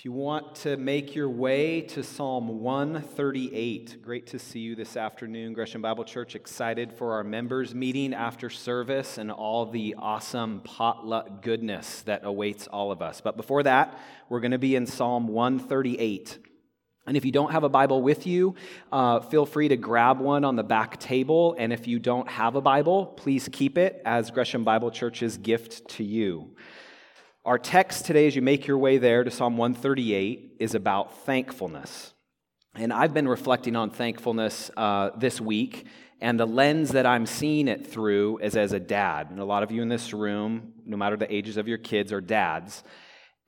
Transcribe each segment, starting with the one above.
If you want to make your way to Psalm 138, great to see you this afternoon. Gresham Bible Church excited for our members' meeting after service and all the awesome potluck goodness that awaits all of us. But before that, we're going to be in Psalm 138. And if you don't have a Bible with you, uh, feel free to grab one on the back table. And if you don't have a Bible, please keep it as Gresham Bible Church's gift to you. Our text today, as you make your way there to Psalm 138, is about thankfulness. And I've been reflecting on thankfulness uh, this week, and the lens that I'm seeing it through is as a dad. And a lot of you in this room, no matter the ages of your kids, are dads.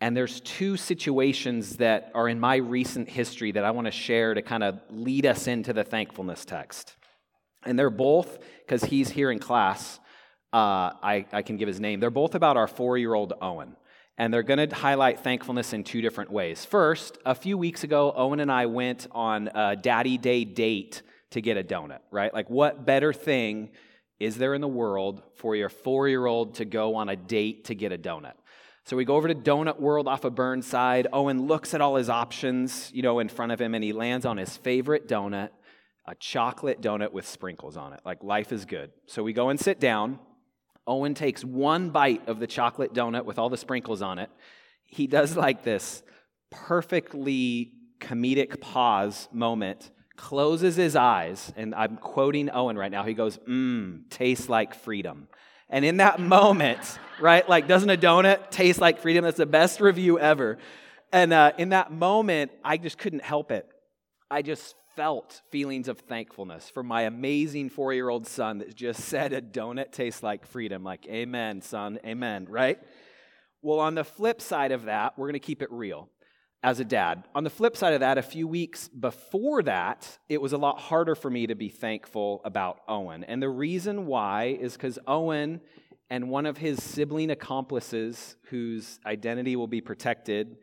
And there's two situations that are in my recent history that I want to share to kind of lead us into the thankfulness text. And they're both, because he's here in class, uh, I, I can give his name. They're both about our four year old Owen and they're going to highlight thankfulness in two different ways. First, a few weeks ago, Owen and I went on a Daddy Day date to get a donut, right? Like, what better thing is there in the world for your four year old to go on a date to get a donut? So we go over to Donut World off of Burnside. Owen looks at all his options, you know, in front of him, and he lands on his favorite donut, a chocolate donut with sprinkles on it. Like, life is good. So we go and sit down. Owen takes one bite of the chocolate donut with all the sprinkles on it. He does like this perfectly comedic pause moment, closes his eyes, and I'm quoting Owen right now. He goes, Mmm, tastes like freedom. And in that moment, right, like, doesn't a donut taste like freedom? That's the best review ever. And uh, in that moment, I just couldn't help it. I just felt feelings of thankfulness for my amazing four year old son that just said a donut tastes like freedom. Like, amen, son, amen, right? Well, on the flip side of that, we're going to keep it real as a dad. On the flip side of that, a few weeks before that, it was a lot harder for me to be thankful about Owen. And the reason why is because Owen and one of his sibling accomplices, whose identity will be protected,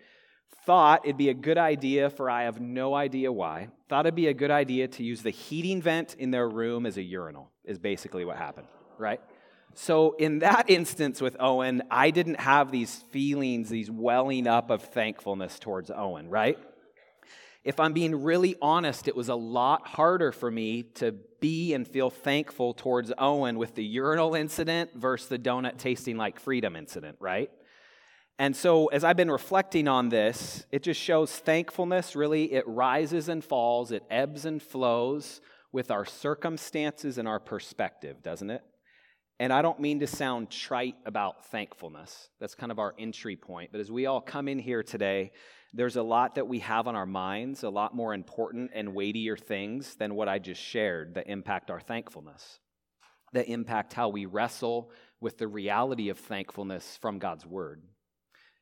thought it'd be a good idea for I have no idea why, thought it'd be a good idea to use the heating vent in their room as a urinal, is basically what happened, right? So, in that instance with Owen, I didn't have these feelings, these welling up of thankfulness towards Owen, right? If I'm being really honest, it was a lot harder for me to be and feel thankful towards Owen with the urinal incident versus the donut tasting like freedom incident, right? And so, as I've been reflecting on this, it just shows thankfulness really, it rises and falls, it ebbs and flows with our circumstances and our perspective, doesn't it? And I don't mean to sound trite about thankfulness. That's kind of our entry point. But as we all come in here today, there's a lot that we have on our minds, a lot more important and weightier things than what I just shared that impact our thankfulness, that impact how we wrestle with the reality of thankfulness from God's Word.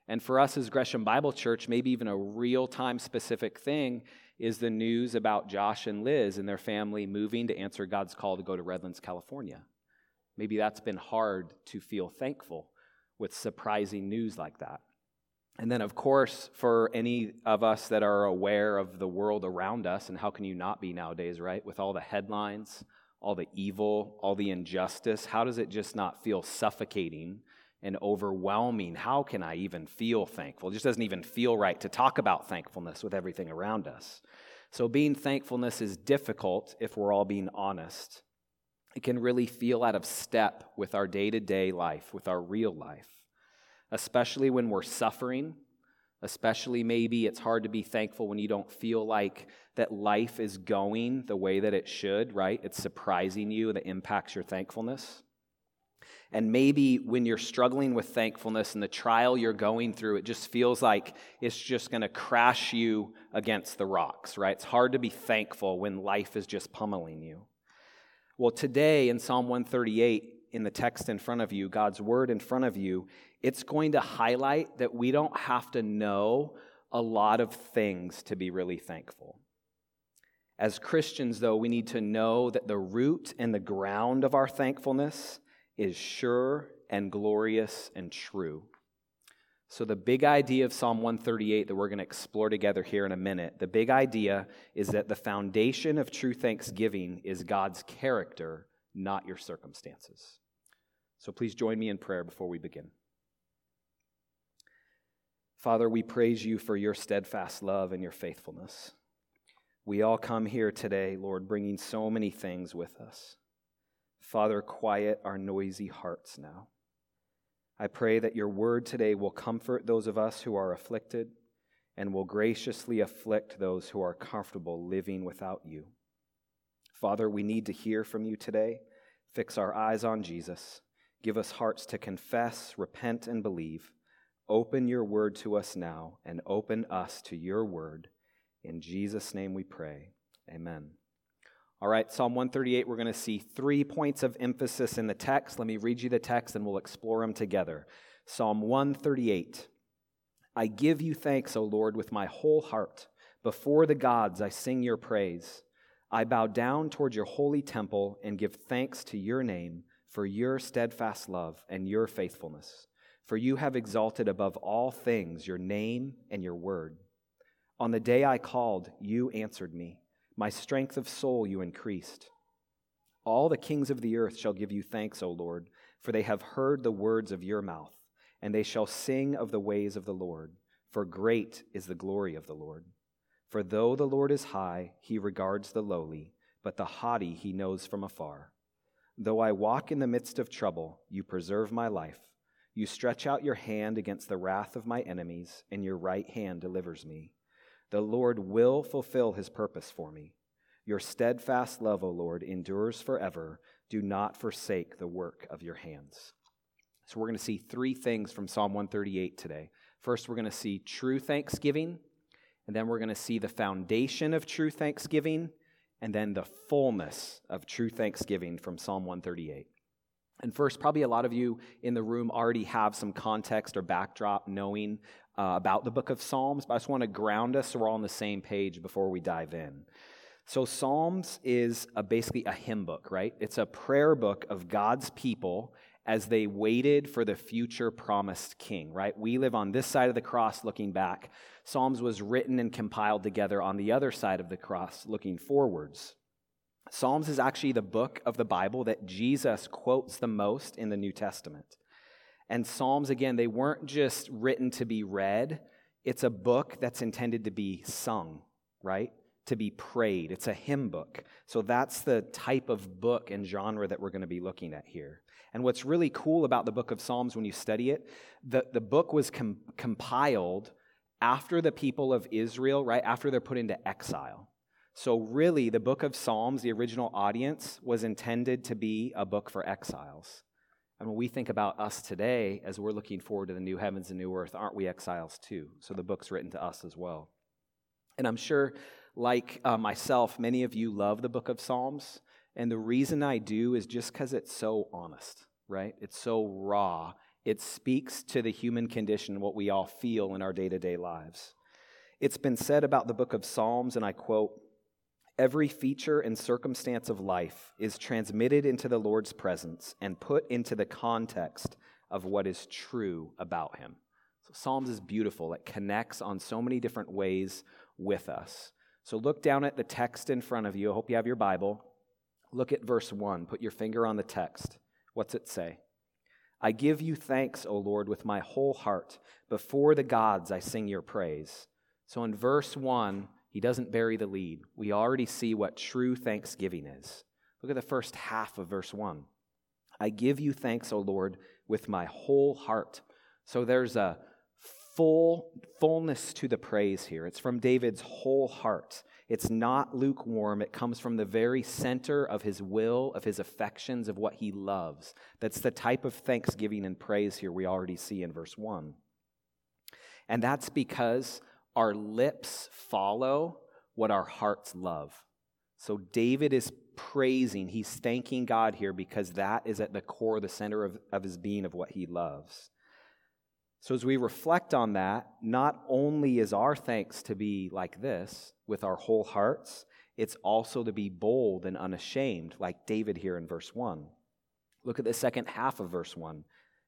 And for us as Gresham Bible Church, maybe even a real time specific thing is the news about Josh and Liz and their family moving to answer God's call to go to Redlands, California. Maybe that's been hard to feel thankful with surprising news like that. And then, of course, for any of us that are aware of the world around us, and how can you not be nowadays, right? With all the headlines, all the evil, all the injustice, how does it just not feel suffocating and overwhelming. How can I even feel thankful? It just doesn't even feel right to talk about thankfulness with everything around us. So, being thankfulness is difficult if we're all being honest. It can really feel out of step with our day to day life, with our real life, especially when we're suffering. Especially, maybe it's hard to be thankful when you don't feel like that life is going the way that it should, right? It's surprising you that impacts your thankfulness. And maybe when you're struggling with thankfulness and the trial you're going through, it just feels like it's just going to crash you against the rocks, right? It's hard to be thankful when life is just pummeling you. Well, today in Psalm 138, in the text in front of you, God's word in front of you, it's going to highlight that we don't have to know a lot of things to be really thankful. As Christians, though, we need to know that the root and the ground of our thankfulness is sure and glorious and true. So, the big idea of Psalm 138 that we're going to explore together here in a minute, the big idea is that the foundation of true thanksgiving is God's character, not your circumstances. So, please join me in prayer before we begin. Father, we praise you for your steadfast love and your faithfulness. We all come here today, Lord, bringing so many things with us. Father, quiet our noisy hearts now. I pray that your word today will comfort those of us who are afflicted and will graciously afflict those who are comfortable living without you. Father, we need to hear from you today. Fix our eyes on Jesus. Give us hearts to confess, repent, and believe. Open your word to us now and open us to your word. In Jesus' name we pray. Amen. All right, Psalm 138, we're going to see three points of emphasis in the text. Let me read you the text and we'll explore them together. Psalm 138 I give you thanks, O Lord, with my whole heart. Before the gods, I sing your praise. I bow down toward your holy temple and give thanks to your name for your steadfast love and your faithfulness. For you have exalted above all things your name and your word. On the day I called, you answered me. My strength of soul you increased. All the kings of the earth shall give you thanks, O Lord, for they have heard the words of your mouth, and they shall sing of the ways of the Lord, for great is the glory of the Lord. For though the Lord is high, he regards the lowly, but the haughty he knows from afar. Though I walk in the midst of trouble, you preserve my life. You stretch out your hand against the wrath of my enemies, and your right hand delivers me. The Lord will fulfill his purpose for me. Your steadfast love, O Lord, endures forever. Do not forsake the work of your hands. So, we're going to see three things from Psalm 138 today. First, we're going to see true thanksgiving, and then we're going to see the foundation of true thanksgiving, and then the fullness of true thanksgiving from Psalm 138. And first, probably a lot of you in the room already have some context or backdrop knowing uh, about the book of Psalms, but I just want to ground us so we're all on the same page before we dive in. So, Psalms is a, basically a hymn book, right? It's a prayer book of God's people as they waited for the future promised king, right? We live on this side of the cross looking back. Psalms was written and compiled together on the other side of the cross looking forwards. Psalms is actually the book of the Bible that Jesus quotes the most in the New Testament. And Psalms, again, they weren't just written to be read, it's a book that's intended to be sung, right? To be prayed. It's a hymn book. So that's the type of book and genre that we're going to be looking at here. And what's really cool about the book of Psalms when you study it, the, the book was com- compiled after the people of Israel, right? After they're put into exile. So, really, the book of Psalms, the original audience, was intended to be a book for exiles. And when we think about us today, as we're looking forward to the new heavens and new earth, aren't we exiles too? So the book's written to us as well. And I'm sure, like uh, myself, many of you love the book of Psalms. And the reason I do is just because it's so honest, right? It's so raw. It speaks to the human condition, what we all feel in our day to day lives. It's been said about the book of Psalms, and I quote, Every feature and circumstance of life is transmitted into the Lord's presence and put into the context of what is true about him. So, Psalms is beautiful. It connects on so many different ways with us. So, look down at the text in front of you. I hope you have your Bible. Look at verse 1. Put your finger on the text. What's it say? I give you thanks, O Lord, with my whole heart. Before the gods I sing your praise. So, in verse 1, he doesn't bury the lead. We already see what true thanksgiving is. Look at the first half of verse 1. I give you thanks, O Lord, with my whole heart. So there's a full fullness to the praise here. It's from David's whole heart. It's not lukewarm. It comes from the very center of his will, of his affections, of what he loves. That's the type of thanksgiving and praise here we already see in verse 1. And that's because our lips follow what our hearts love. So David is praising, he's thanking God here because that is at the core, the center of, of his being, of what he loves. So as we reflect on that, not only is our thanks to be like this with our whole hearts, it's also to be bold and unashamed, like David here in verse 1. Look at the second half of verse 1.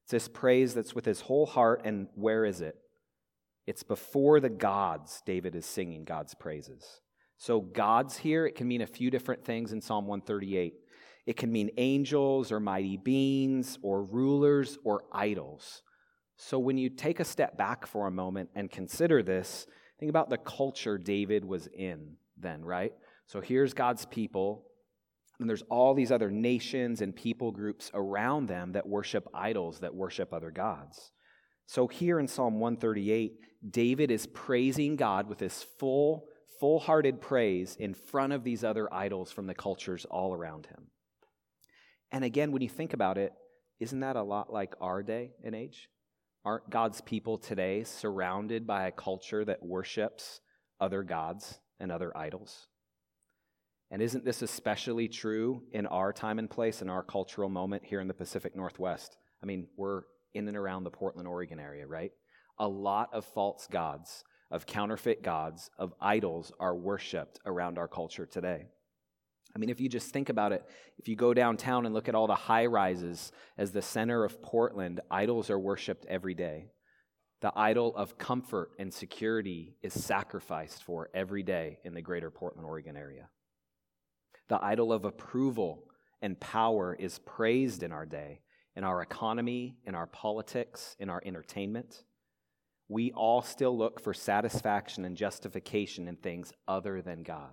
It's this praise that's with his whole heart, and where is it? It's before the gods, David is singing God's praises. So, gods here, it can mean a few different things in Psalm 138. It can mean angels or mighty beings or rulers or idols. So when you take a step back for a moment and consider this, think about the culture David was in then, right? So here's God's people, and there's all these other nations and people groups around them that worship idols, that worship other gods. So here in Psalm 138, David is praising God with his full, full hearted praise in front of these other idols from the cultures all around him. And again, when you think about it, isn't that a lot like our day and age? Aren't God's people today surrounded by a culture that worships other gods and other idols? And isn't this especially true in our time and place, in our cultural moment here in the Pacific Northwest? I mean, we're in and around the Portland, Oregon area, right? A lot of false gods, of counterfeit gods, of idols are worshiped around our culture today. I mean, if you just think about it, if you go downtown and look at all the high rises as the center of Portland, idols are worshiped every day. The idol of comfort and security is sacrificed for every day in the greater Portland, Oregon area. The idol of approval and power is praised in our day, in our economy, in our politics, in our entertainment. We all still look for satisfaction and justification in things other than God.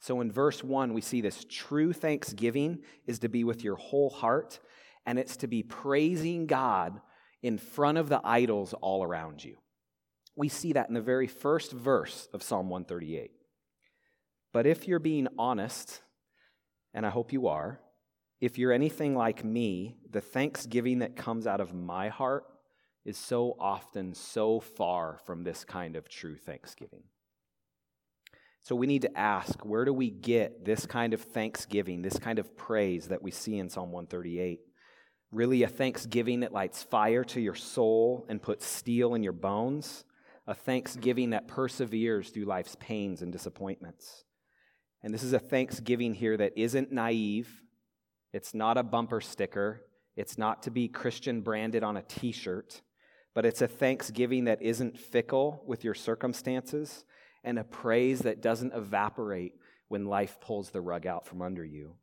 So in verse 1, we see this true thanksgiving is to be with your whole heart, and it's to be praising God in front of the idols all around you. We see that in the very first verse of Psalm 138. But if you're being honest, and I hope you are, if you're anything like me, the thanksgiving that comes out of my heart is so often so far from this kind of true thanksgiving. So we need to ask where do we get this kind of thanksgiving, this kind of praise that we see in Psalm 138? Really, a thanksgiving that lights fire to your soul and puts steel in your bones, a thanksgiving that perseveres through life's pains and disappointments. And this is a thanksgiving here that isn't naive, it's not a bumper sticker, it's not to be Christian branded on a t shirt, but it's a thanksgiving that isn't fickle with your circumstances and a praise that doesn't evaporate when life pulls the rug out from under you.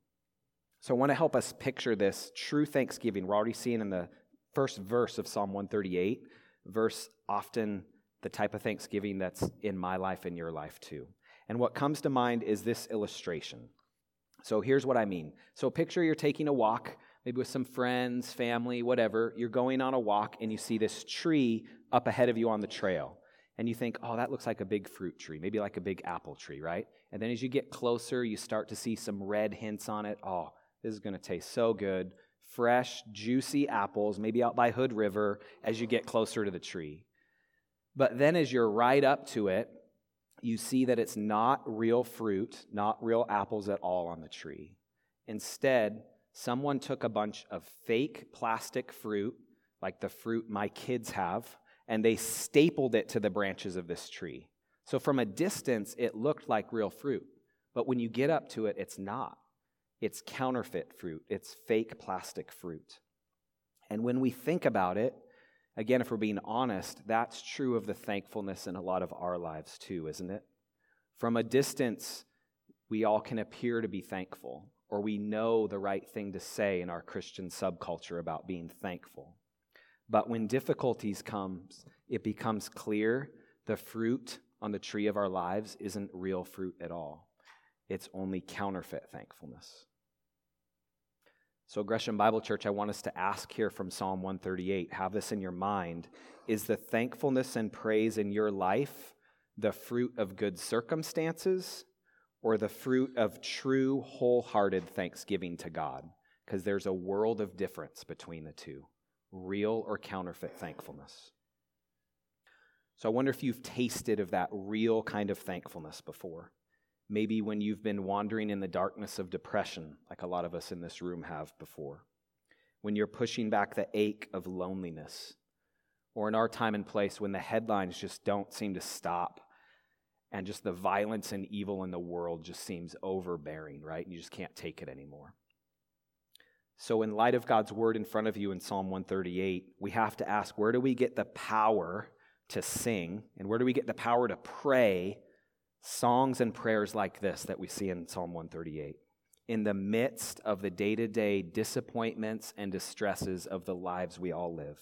So I want to help us picture this true thanksgiving. We're already seeing in the first verse of Psalm 138, verse often the type of thanksgiving that's in my life and your life too. And what comes to mind is this illustration. So here's what I mean. So picture you're taking a walk, maybe with some friends, family, whatever. You're going on a walk and you see this tree up ahead of you on the trail and you think, oh, that looks like a big fruit tree, maybe like a big apple tree, right? And then as you get closer, you start to see some red hints on it. Oh, this is going to taste so good. Fresh, juicy apples, maybe out by Hood River, as you get closer to the tree. But then as you're right up to it, you see that it's not real fruit, not real apples at all on the tree. Instead, someone took a bunch of fake plastic fruit, like the fruit my kids have, and they stapled it to the branches of this tree. So from a distance, it looked like real fruit. But when you get up to it, it's not. It's counterfeit fruit, it's fake plastic fruit. And when we think about it, again, if we're being honest, that's true of the thankfulness in a lot of our lives too, isn't it? From a distance, we all can appear to be thankful, or we know the right thing to say in our Christian subculture about being thankful. But when difficulties comes, it becomes clear the fruit on the tree of our lives isn't real fruit at all. It's only counterfeit thankfulness. So, Gresham Bible Church, I want us to ask here from Psalm 138 have this in your mind. Is the thankfulness and praise in your life the fruit of good circumstances or the fruit of true, wholehearted thanksgiving to God? Because there's a world of difference between the two real or counterfeit thankfulness. So I wonder if you've tasted of that real kind of thankfulness before. Maybe when you've been wandering in the darkness of depression, like a lot of us in this room have before. When you're pushing back the ache of loneliness. Or in our time and place, when the headlines just don't seem to stop and just the violence and evil in the world just seems overbearing, right? And you just can't take it anymore. So, in light of God's word in front of you in Psalm 138, we have to ask where do we get the power to sing and where do we get the power to pray songs and prayers like this that we see in Psalm 138? In the midst of the day to day disappointments and distresses of the lives we all live.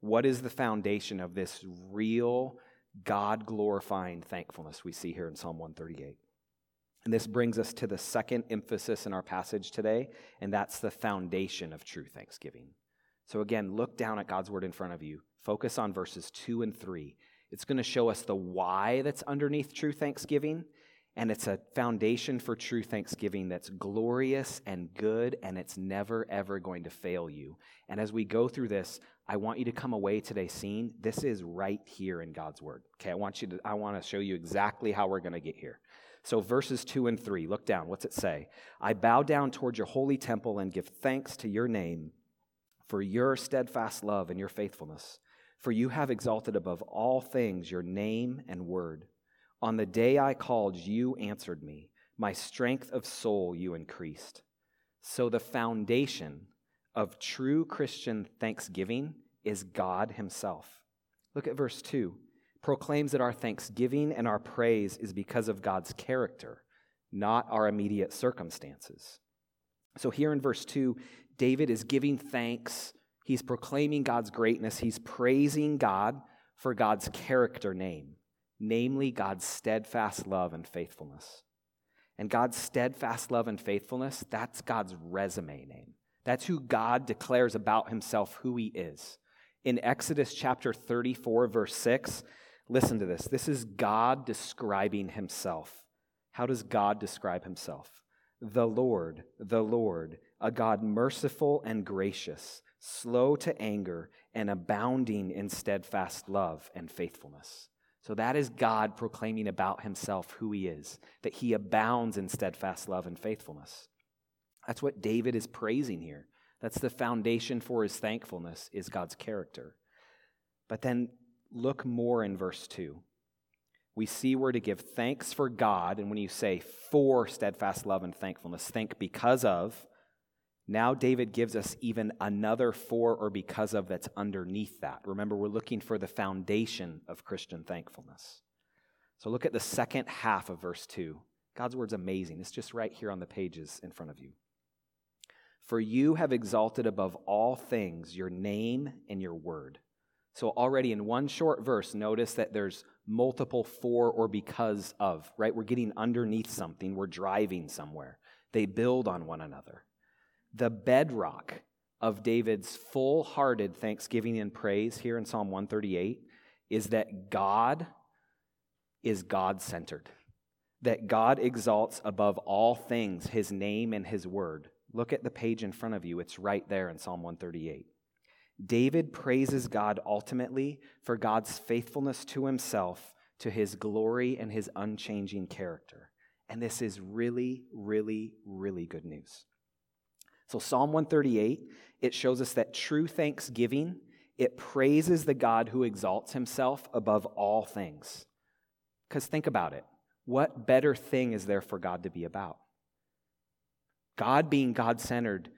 What is the foundation of this real, God glorifying thankfulness we see here in Psalm 138? And this brings us to the second emphasis in our passage today, and that's the foundation of true thanksgiving. So, again, look down at God's word in front of you. Focus on verses 2 and 3. It's going to show us the why that's underneath true thanksgiving, and it's a foundation for true thanksgiving that's glorious and good, and it's never, ever going to fail you. And as we go through this, I want you to come away today seeing this is right here in God's word. Okay, I want you to I want to show you exactly how we're going to get here. So, verses 2 and 3, look down. What's it say? I bow down toward your holy temple and give thanks to your name for your steadfast love and your faithfulness. For you have exalted above all things your name and word. On the day I called, you answered me. My strength of soul you increased. So, the foundation of true Christian thanksgiving is God Himself. Look at verse 2 proclaims that our thanksgiving and our praise is because of God's character, not our immediate circumstances. So, here in verse 2, David is giving thanks. He's proclaiming God's greatness. He's praising God for God's character name, namely God's steadfast love and faithfulness. And God's steadfast love and faithfulness, that's God's resume name. That's who God declares about himself, who he is. In Exodus chapter 34, verse 6, Listen to this. This is God describing himself. How does God describe himself? The Lord, the Lord, a God merciful and gracious, slow to anger, and abounding in steadfast love and faithfulness. So that is God proclaiming about himself who he is, that he abounds in steadfast love and faithfulness. That's what David is praising here. That's the foundation for his thankfulness is God's character. But then look more in verse 2. We see we're to give thanks for God, and when you say for steadfast love and thankfulness, think because of. Now, David gives us even another for or because of that's underneath that. Remember, we're looking for the foundation of Christian thankfulness. So, look at the second half of verse 2. God's word's amazing. It's just right here on the pages in front of you. For you have exalted above all things your name and your word. So, already in one short verse, notice that there's multiple for or because of, right? We're getting underneath something, we're driving somewhere. They build on one another. The bedrock of David's full hearted thanksgiving and praise here in Psalm 138 is that God is God centered, that God exalts above all things his name and his word. Look at the page in front of you, it's right there in Psalm 138. David praises God ultimately for God's faithfulness to himself, to his glory, and his unchanging character. And this is really, really, really good news. So, Psalm 138, it shows us that true thanksgiving, it praises the God who exalts himself above all things. Because think about it. What better thing is there for God to be about? God being God centered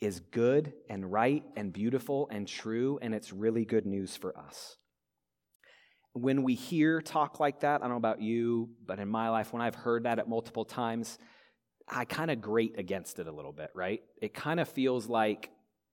is good and right and beautiful and true, and it's really good news for us. When we hear talk like that, I don't know about you, but in my life, when I've heard that at multiple times, I kind of grate against it a little bit, right? It kind of feels like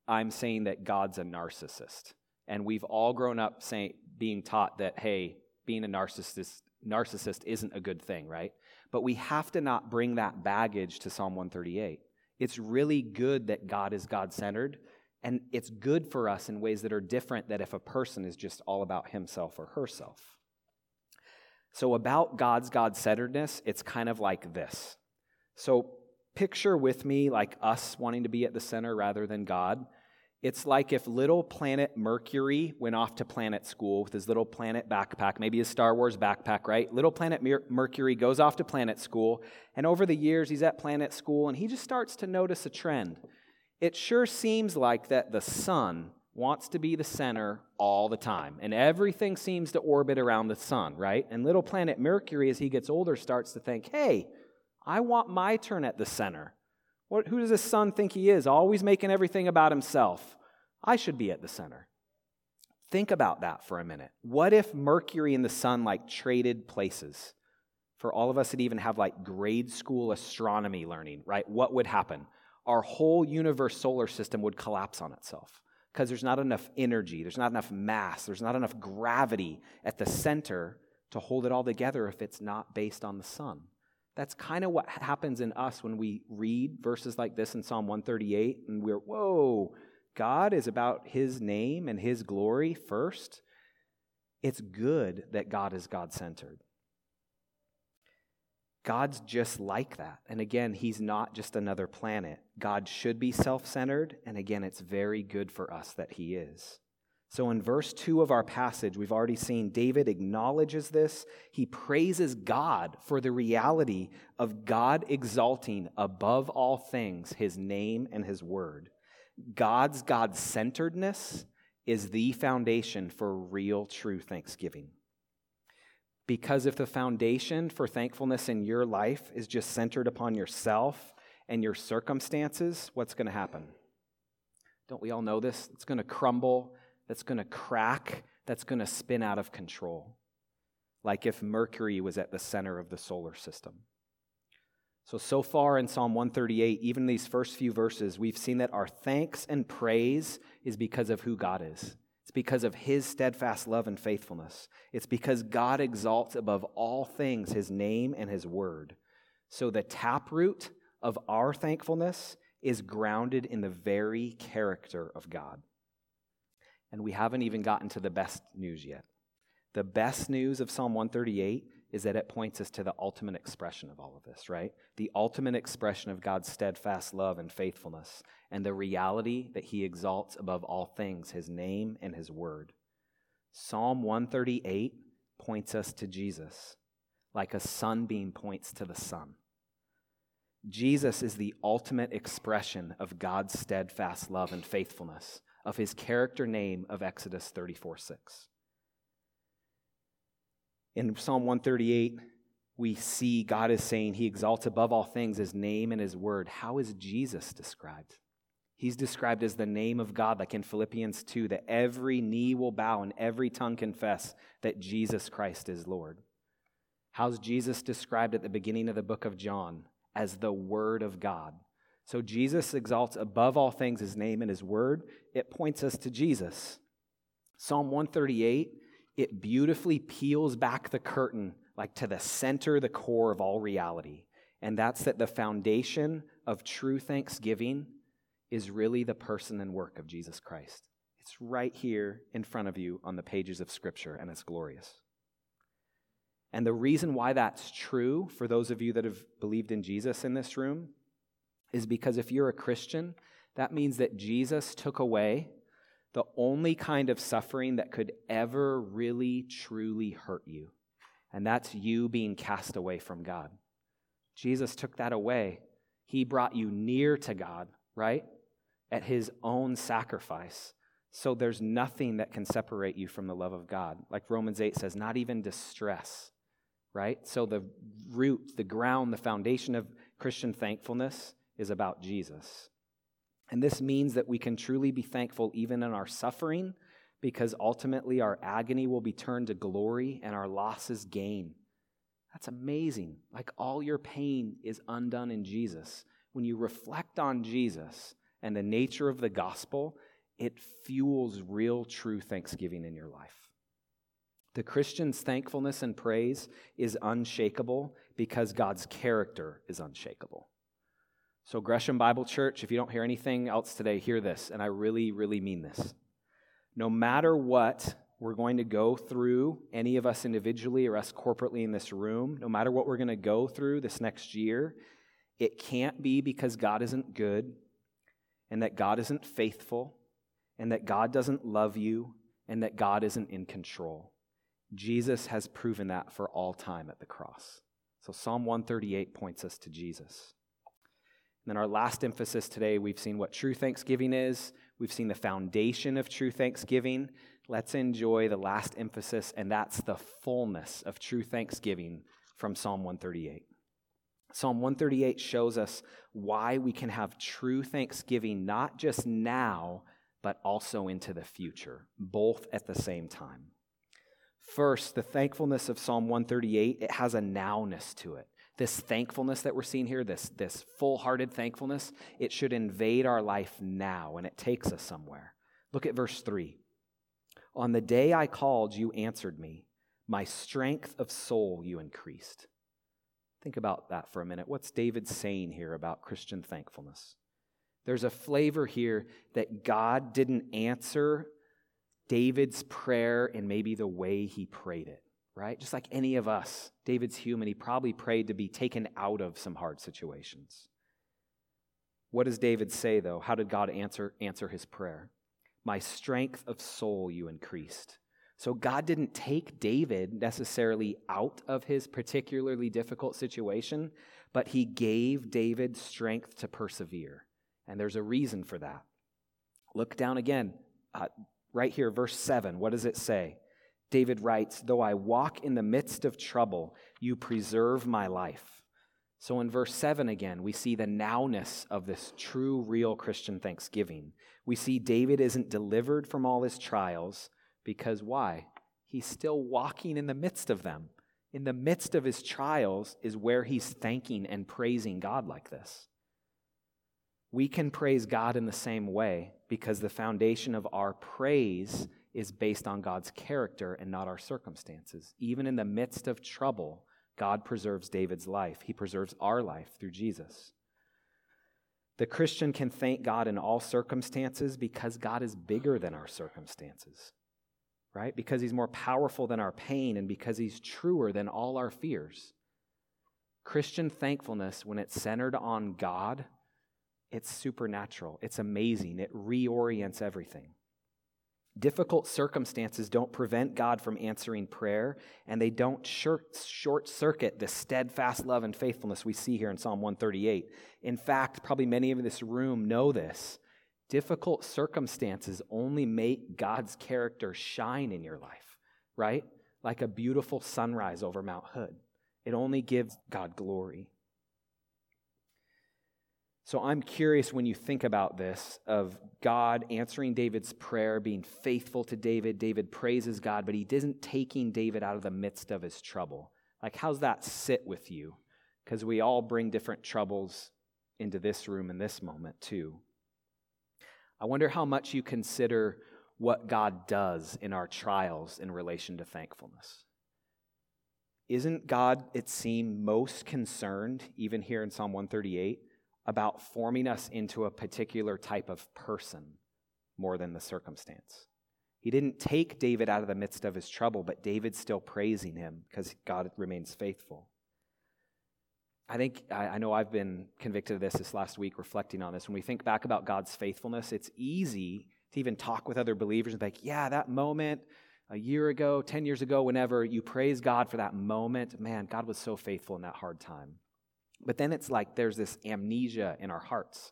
I'm saying that God's a narcissist. And we've all grown up saying, being taught that, hey, being a narcissist, narcissist isn't a good thing, right? But we have to not bring that baggage to Psalm 138. It's really good that God is God centered, and it's good for us in ways that are different than if a person is just all about himself or herself. So, about God's God centeredness, it's kind of like this. So, picture with me like us wanting to be at the center rather than God. It's like if little planet Mercury went off to planet school with his little planet backpack, maybe his Star Wars backpack, right? Little planet Mercury goes off to planet school, and over the years he's at planet school and he just starts to notice a trend. It sure seems like that the sun wants to be the center all the time, and everything seems to orbit around the sun, right? And little planet Mercury, as he gets older, starts to think, hey, I want my turn at the center. What, who does this sun think he is? Always making everything about himself. I should be at the center. Think about that for a minute. What if Mercury and the sun like traded places? For all of us that even have like grade school astronomy learning, right? What would happen? Our whole universe solar system would collapse on itself because there's not enough energy, there's not enough mass, there's not enough gravity at the center to hold it all together if it's not based on the Son. That's kind of what happens in us when we read verses like this in Psalm 138 and we're, whoa, God is about his name and his glory first. It's good that God is God centered. God's just like that. And again, he's not just another planet. God should be self centered. And again, it's very good for us that he is. So in verse 2 of our passage, we've already seen David acknowledges this. He praises God for the reality of God exalting above all things his name and his word. God's God centeredness is the foundation for real, true thanksgiving. Because if the foundation for thankfulness in your life is just centered upon yourself and your circumstances, what's going to happen? Don't we all know this? It's going to crumble, that's going to crack, that's going to spin out of control. Like if Mercury was at the center of the solar system. So, so far in Psalm 138, even these first few verses, we've seen that our thanks and praise is because of who God is. It's because of his steadfast love and faithfulness. It's because God exalts above all things his name and his word. So, the taproot of our thankfulness is grounded in the very character of God. And we haven't even gotten to the best news yet. The best news of Psalm 138 is that it points us to the ultimate expression of all of this, right? The ultimate expression of God's steadfast love and faithfulness, and the reality that He exalts above all things His name and His word. Psalm 138 points us to Jesus, like a sunbeam points to the sun. Jesus is the ultimate expression of God's steadfast love and faithfulness, of His character name of Exodus 34 6. In Psalm 138, we see God is saying he exalts above all things his name and his word. How is Jesus described? He's described as the name of God, like in Philippians 2, that every knee will bow and every tongue confess that Jesus Christ is Lord. How's Jesus described at the beginning of the book of John? As the Word of God. So Jesus exalts above all things his name and his word. It points us to Jesus. Psalm 138 it beautifully peels back the curtain, like to the center, the core of all reality. And that's that the foundation of true thanksgiving is really the person and work of Jesus Christ. It's right here in front of you on the pages of Scripture, and it's glorious. And the reason why that's true for those of you that have believed in Jesus in this room is because if you're a Christian, that means that Jesus took away the only kind of suffering that could ever really, truly hurt you. And that's you being cast away from God. Jesus took that away. He brought you near to God, right? At his own sacrifice. So there's nothing that can separate you from the love of God. Like Romans 8 says, not even distress, right? So the root, the ground, the foundation of Christian thankfulness is about Jesus. And this means that we can truly be thankful even in our suffering because ultimately our agony will be turned to glory and our losses gain. That's amazing. Like all your pain is undone in Jesus. When you reflect on Jesus and the nature of the gospel, it fuels real, true thanksgiving in your life. The Christian's thankfulness and praise is unshakable because God's character is unshakable. So, Gresham Bible Church, if you don't hear anything else today, hear this, and I really, really mean this. No matter what we're going to go through, any of us individually or us corporately in this room, no matter what we're going to go through this next year, it can't be because God isn't good and that God isn't faithful and that God doesn't love you and that God isn't in control. Jesus has proven that for all time at the cross. So Psalm 138 points us to Jesus. And then our last emphasis today, we've seen what true thanksgiving is. We've seen the foundation of true thanksgiving. Let's enjoy the last emphasis, and that's the fullness of true thanksgiving from Psalm 138. Psalm 138 shows us why we can have true thanksgiving not just now, but also into the future, both at the same time. First, the thankfulness of Psalm 138, it has a nowness to it this thankfulness that we're seeing here, this, this full hearted thankfulness, it should invade our life now and it takes us somewhere. Look at verse 3. On the day I called, you answered me. My strength of soul you increased. Think about that for a minute. What's David saying here about Christian thankfulness? There's a flavor here that God didn't answer David's prayer in maybe the way he prayed it, right? Just like any of us, David's human. He probably prayed to be taken out of some hard situations. What does David say, though? How did God answer, answer his prayer? My strength of soul you increased. So God didn't take David necessarily out of his particularly difficult situation, but he gave David strength to persevere. And there's a reason for that. Look down again, uh, right here, verse 7. What does it say? David writes, Though I walk in the midst of trouble, you preserve my life. So in verse 7 again, we see the nowness of this true, real Christian thanksgiving. We see David isn't delivered from all his trials because why? He's still walking in the midst of them. In the midst of his trials is where he's thanking and praising God like this. We can praise God in the same way because the foundation of our praise is based on God's character and not our circumstances. Even in the midst of trouble, God preserves David's life. He preserves our life through Jesus. The Christian can thank God in all circumstances because God is bigger than our circumstances, right? Because he's more powerful than our pain and because he's truer than all our fears. Christian thankfulness, when it's centered on God, it's supernatural. It's amazing. It reorients everything. Difficult circumstances don't prevent God from answering prayer, and they don't short circuit the steadfast love and faithfulness we see here in Psalm 138. In fact, probably many of this room know this. Difficult circumstances only make God's character shine in your life, right? Like a beautiful sunrise over Mount Hood. It only gives God glory. So I'm curious when you think about this of God answering David's prayer, being faithful to David. David praises God, but he isn't taking David out of the midst of his trouble. Like, how's that sit with you? Because we all bring different troubles into this room in this moment, too. I wonder how much you consider what God does in our trials in relation to thankfulness. Isn't God, it seems, most concerned, even here in Psalm 138? About forming us into a particular type of person more than the circumstance. He didn't take David out of the midst of his trouble, but David's still praising him because God remains faithful. I think, I, know I've been convicted of this this last week, reflecting on this. When we think back about God's faithfulness, it's easy to even talk with other believers and be like, yeah, that moment a year ago, 10 years ago, whenever you praise God for that moment, man, God was so faithful in that hard time. But then it's like there's this amnesia in our hearts.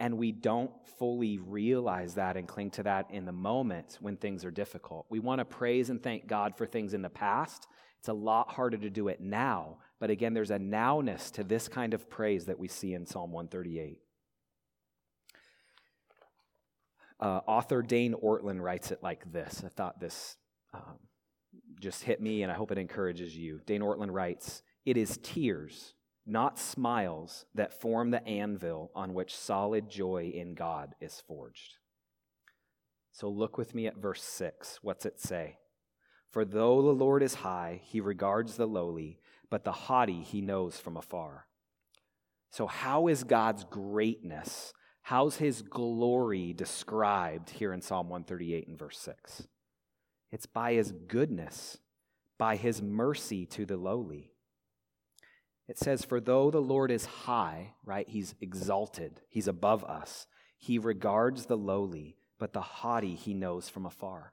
And we don't fully realize that and cling to that in the moment when things are difficult. We want to praise and thank God for things in the past. It's a lot harder to do it now. But again, there's a nowness to this kind of praise that we see in Psalm 138. Uh, author Dane Ortlund writes it like this. I thought this um, just hit me, and I hope it encourages you. Dane Ortlund writes It is tears not smiles that form the anvil on which solid joy in God is forged. So look with me at verse 6. What's it say? For though the Lord is high, he regards the lowly, but the haughty he knows from afar. So, how is God's greatness? How's his glory described here in Psalm 138 and verse 6? It's by his goodness, by his mercy to the lowly. It says, For though the Lord is high, right, he's exalted, he's above us, he regards the lowly, but the haughty he knows from afar.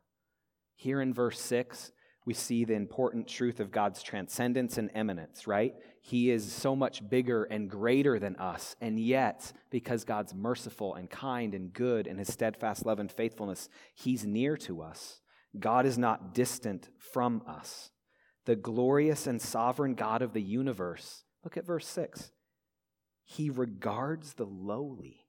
Here in verse 6, we see the important truth of God's transcendence and immanence, right? He is so much bigger and greater than us. And yet, because God's merciful and kind and good and his steadfast love and faithfulness, he's near to us. God is not distant from us the glorious and sovereign God of the universe. Look at verse 6. He regards the lowly.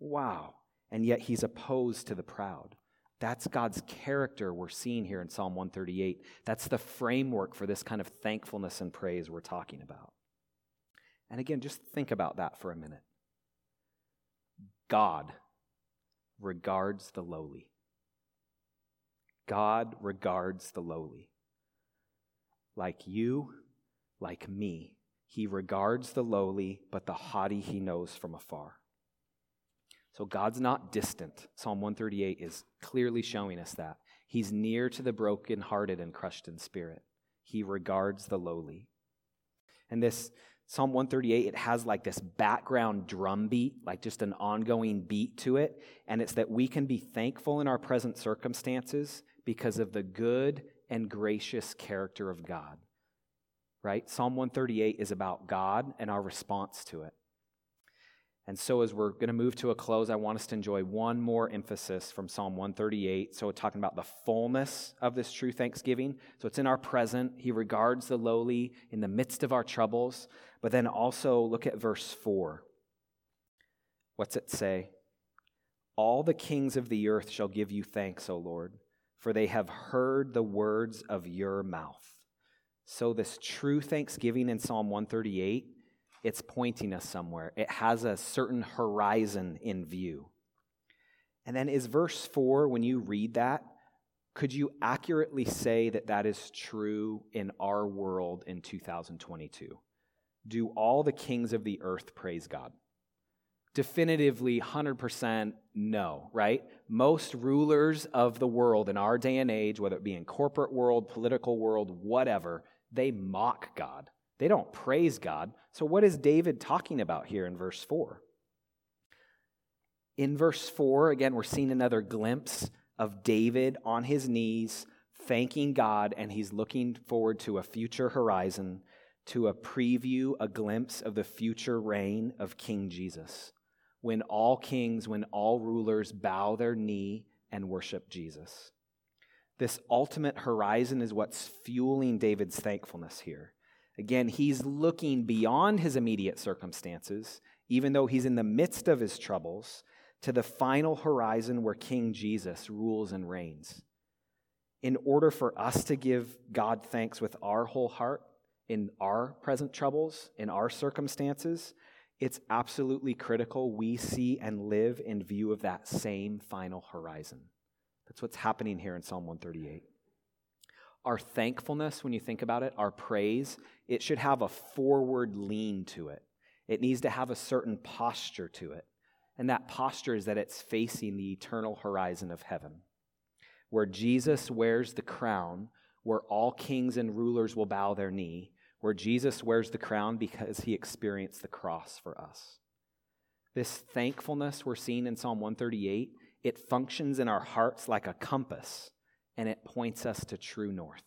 Wow. And yet he's opposed to the proud. That's God's character we're seeing here in Psalm 138. That's the framework for this kind of thankfulness and praise we're talking about. And again, just think about that for a minute. God, regards the lowly. God regards the lowly. Like you, like me, he regards the lowly, but the haughty he knows from afar. So God's not distant. Psalm 138 is clearly showing us that. He's near to the brokenhearted and crushed in spirit. He regards the lowly. And this Psalm 138, it has like this background drum beat, like just an ongoing beat to it. And it's that we can be thankful in our present circumstances because of the good and gracious character of God. Right? Psalm 138 is about God and our response to it. And so, as we're going to move to a close, I want us to enjoy one more emphasis from Psalm 138. So, talking about the fullness of this true thanksgiving. So, it's in our present. He regards the lowly in the midst of our troubles. But then also look at verse 4. What's it say? All the kings of the earth shall give you thanks, O Lord, for they have heard the words of your mouth. So, this true thanksgiving in Psalm 138 it's pointing us somewhere. It has a certain horizon in view. And then is verse 4, when you read that, could you accurately say that that is true in our world in 2022? Do all the kings of the earth praise God? Definitively, 100% no, right? Most rulers of the world in our day and age, whether it be in corporate world, political world, whatever, they mock God. They don't praise God. So, what is David talking about here in verse 4? In verse 4, again, we're seeing another glimpse of David on his knees, thanking God, and he's looking forward to a future horizon, to a preview, a glimpse of the future reign of King Jesus, when all kings, when all rulers bow their knee and worship Jesus. This ultimate horizon is what's fueling David's thankfulness here. Again, he's looking beyond his immediate circumstances, even though he's in the midst of his troubles, to the final horizon where King Jesus rules and reigns. In order for us to give God thanks with our whole heart in our present troubles, in our circumstances, it's absolutely critical we see and live in view of that same final horizon. That's what's happening here in Psalm 138 our thankfulness, when you think about it, our praise, it should have a forward lean to it. It needs to have a certain posture to it. And that posture is that it's facing the eternal horizon of heaven, where Jesus wears the crown, where all kings and rulers will bow their knee, where Jesus wears the crown because he experienced the cross for us. This thankfulness we're seeing in Psalm 138, it functions in our hearts like a compass and it points us to true north.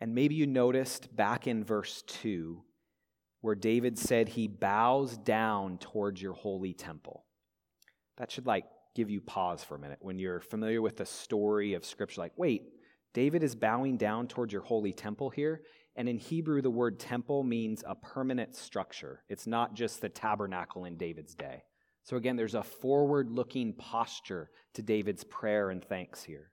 And maybe you noticed back in verse 2 where David said he bows down towards your holy temple. That should like give you pause for a minute when you're familiar with the story of scripture like wait, David is bowing down towards your holy temple here. And in Hebrew, the word temple means a permanent structure. It's not just the tabernacle in David's day. So again, there's a forward looking posture to David's prayer and thanks here.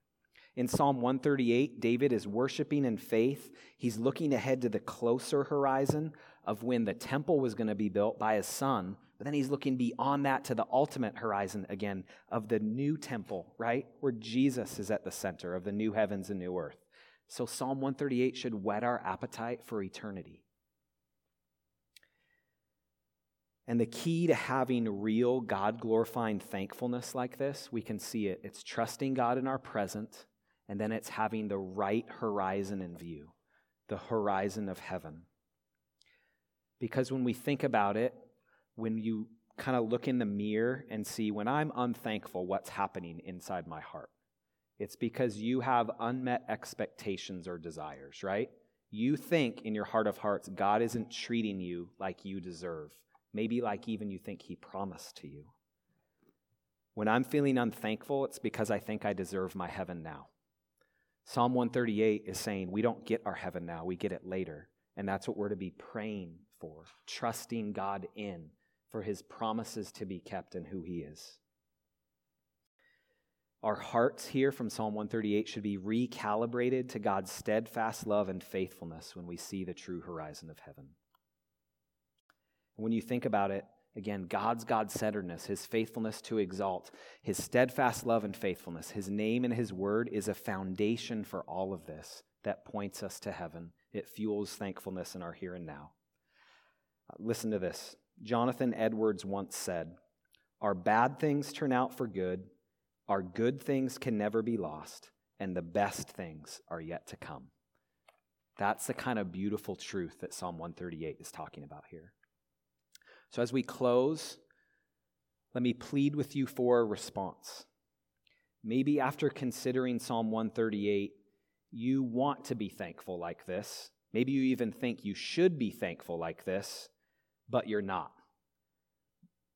In Psalm 138, David is worshiping in faith. He's looking ahead to the closer horizon of when the temple was going to be built by his son. But then he's looking beyond that to the ultimate horizon again of the new temple, right? Where Jesus is at the center of the new heavens and new earth. So Psalm 138 should whet our appetite for eternity. And the key to having real God glorifying thankfulness like this, we can see it. It's trusting God in our present, and then it's having the right horizon in view, the horizon of heaven. Because when we think about it, when you kind of look in the mirror and see when I'm unthankful, what's happening inside my heart? It's because you have unmet expectations or desires, right? You think in your heart of hearts, God isn't treating you like you deserve maybe like even you think He promised to you. When I'm feeling unthankful, it's because I think I deserve my heaven now. Psalm 138 is saying we don't get our heaven now, we get it later. And that's what we're to be praying for, trusting God in for his promises to be kept and who he is. Our hearts here from Psalm 138 should be recalibrated to God's steadfast love and faithfulness when we see the true horizon of heaven. when you think about it, Again, God's God centeredness, his faithfulness to exalt, his steadfast love and faithfulness, his name and his word is a foundation for all of this that points us to heaven. It fuels thankfulness in our here and now. Uh, listen to this. Jonathan Edwards once said, Our bad things turn out for good, our good things can never be lost, and the best things are yet to come. That's the kind of beautiful truth that Psalm 138 is talking about here. So, as we close, let me plead with you for a response. Maybe after considering Psalm 138, you want to be thankful like this. Maybe you even think you should be thankful like this, but you're not.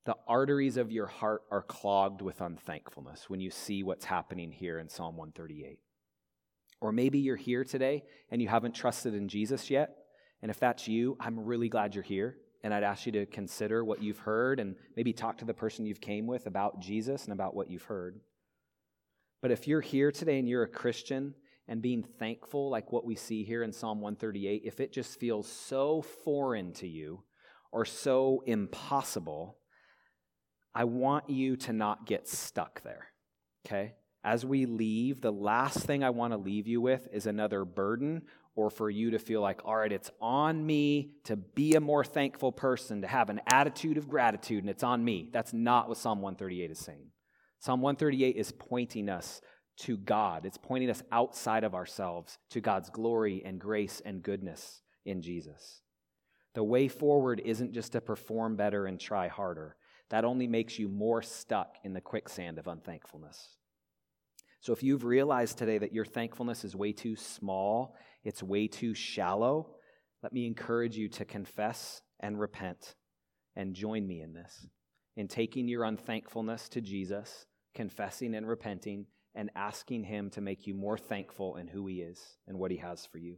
The arteries of your heart are clogged with unthankfulness when you see what's happening here in Psalm 138. Or maybe you're here today and you haven't trusted in Jesus yet. And if that's you, I'm really glad you're here. And I'd ask you to consider what you've heard and maybe talk to the person you've came with about Jesus and about what you've heard. But if you're here today and you're a Christian and being thankful, like what we see here in Psalm 138, if it just feels so foreign to you or so impossible, I want you to not get stuck there. Okay? As we leave, the last thing I want to leave you with is another burden or for you to feel like, all right, it's on me to be a more thankful person, to have an attitude of gratitude, and it's on me. That's not what Psalm 138 is saying. Psalm 138 is pointing us to God, it's pointing us outside of ourselves to God's glory and grace and goodness in Jesus. The way forward isn't just to perform better and try harder. That only makes you more stuck in the quicksand of unthankfulness. So if you've realized today that your thankfulness is way too small, it's way too shallow, let me encourage you to confess and repent and join me in this. In taking your unthankfulness to Jesus, confessing and repenting, and asking Him to make you more thankful in who He is and what He has for you.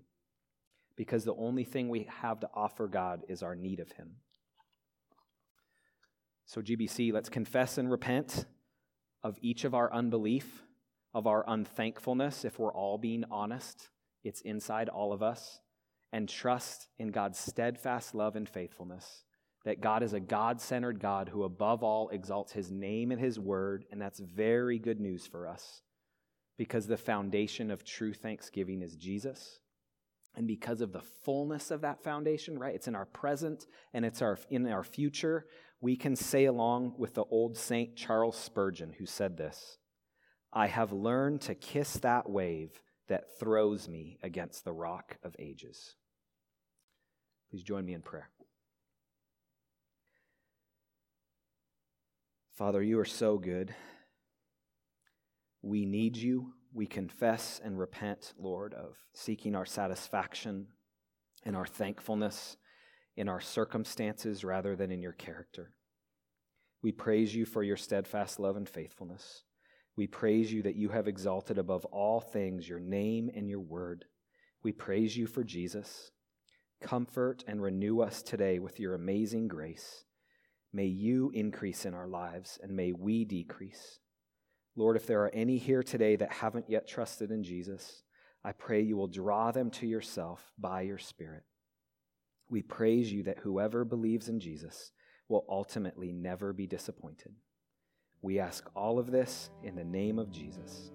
Because the only thing we have to offer God is our need of Him. So, GBC, let's confess and repent of each of our unbelief of our unthankfulness, if we're all being honest, it's inside all of us, and trust in God's steadfast love and faithfulness. That God is a God centered God who, above all, exalts his name and his word, and that's very good news for us because the foundation of true thanksgiving is Jesus. And because of the fullness of that foundation, right? It's in our present and it's our, in our future. We can say along with the old saint Charles Spurgeon, who said this I have learned to kiss that wave that throws me against the rock of ages. Please join me in prayer. Father, you are so good. We need you. We confess and repent, Lord, of seeking our satisfaction and our thankfulness in our circumstances rather than in your character. We praise you for your steadfast love and faithfulness. We praise you that you have exalted above all things your name and your word. We praise you for Jesus. Comfort and renew us today with your amazing grace. May you increase in our lives and may we decrease. Lord, if there are any here today that haven't yet trusted in Jesus, I pray you will draw them to yourself by your Spirit. We praise you that whoever believes in Jesus will ultimately never be disappointed. We ask all of this in the name of Jesus.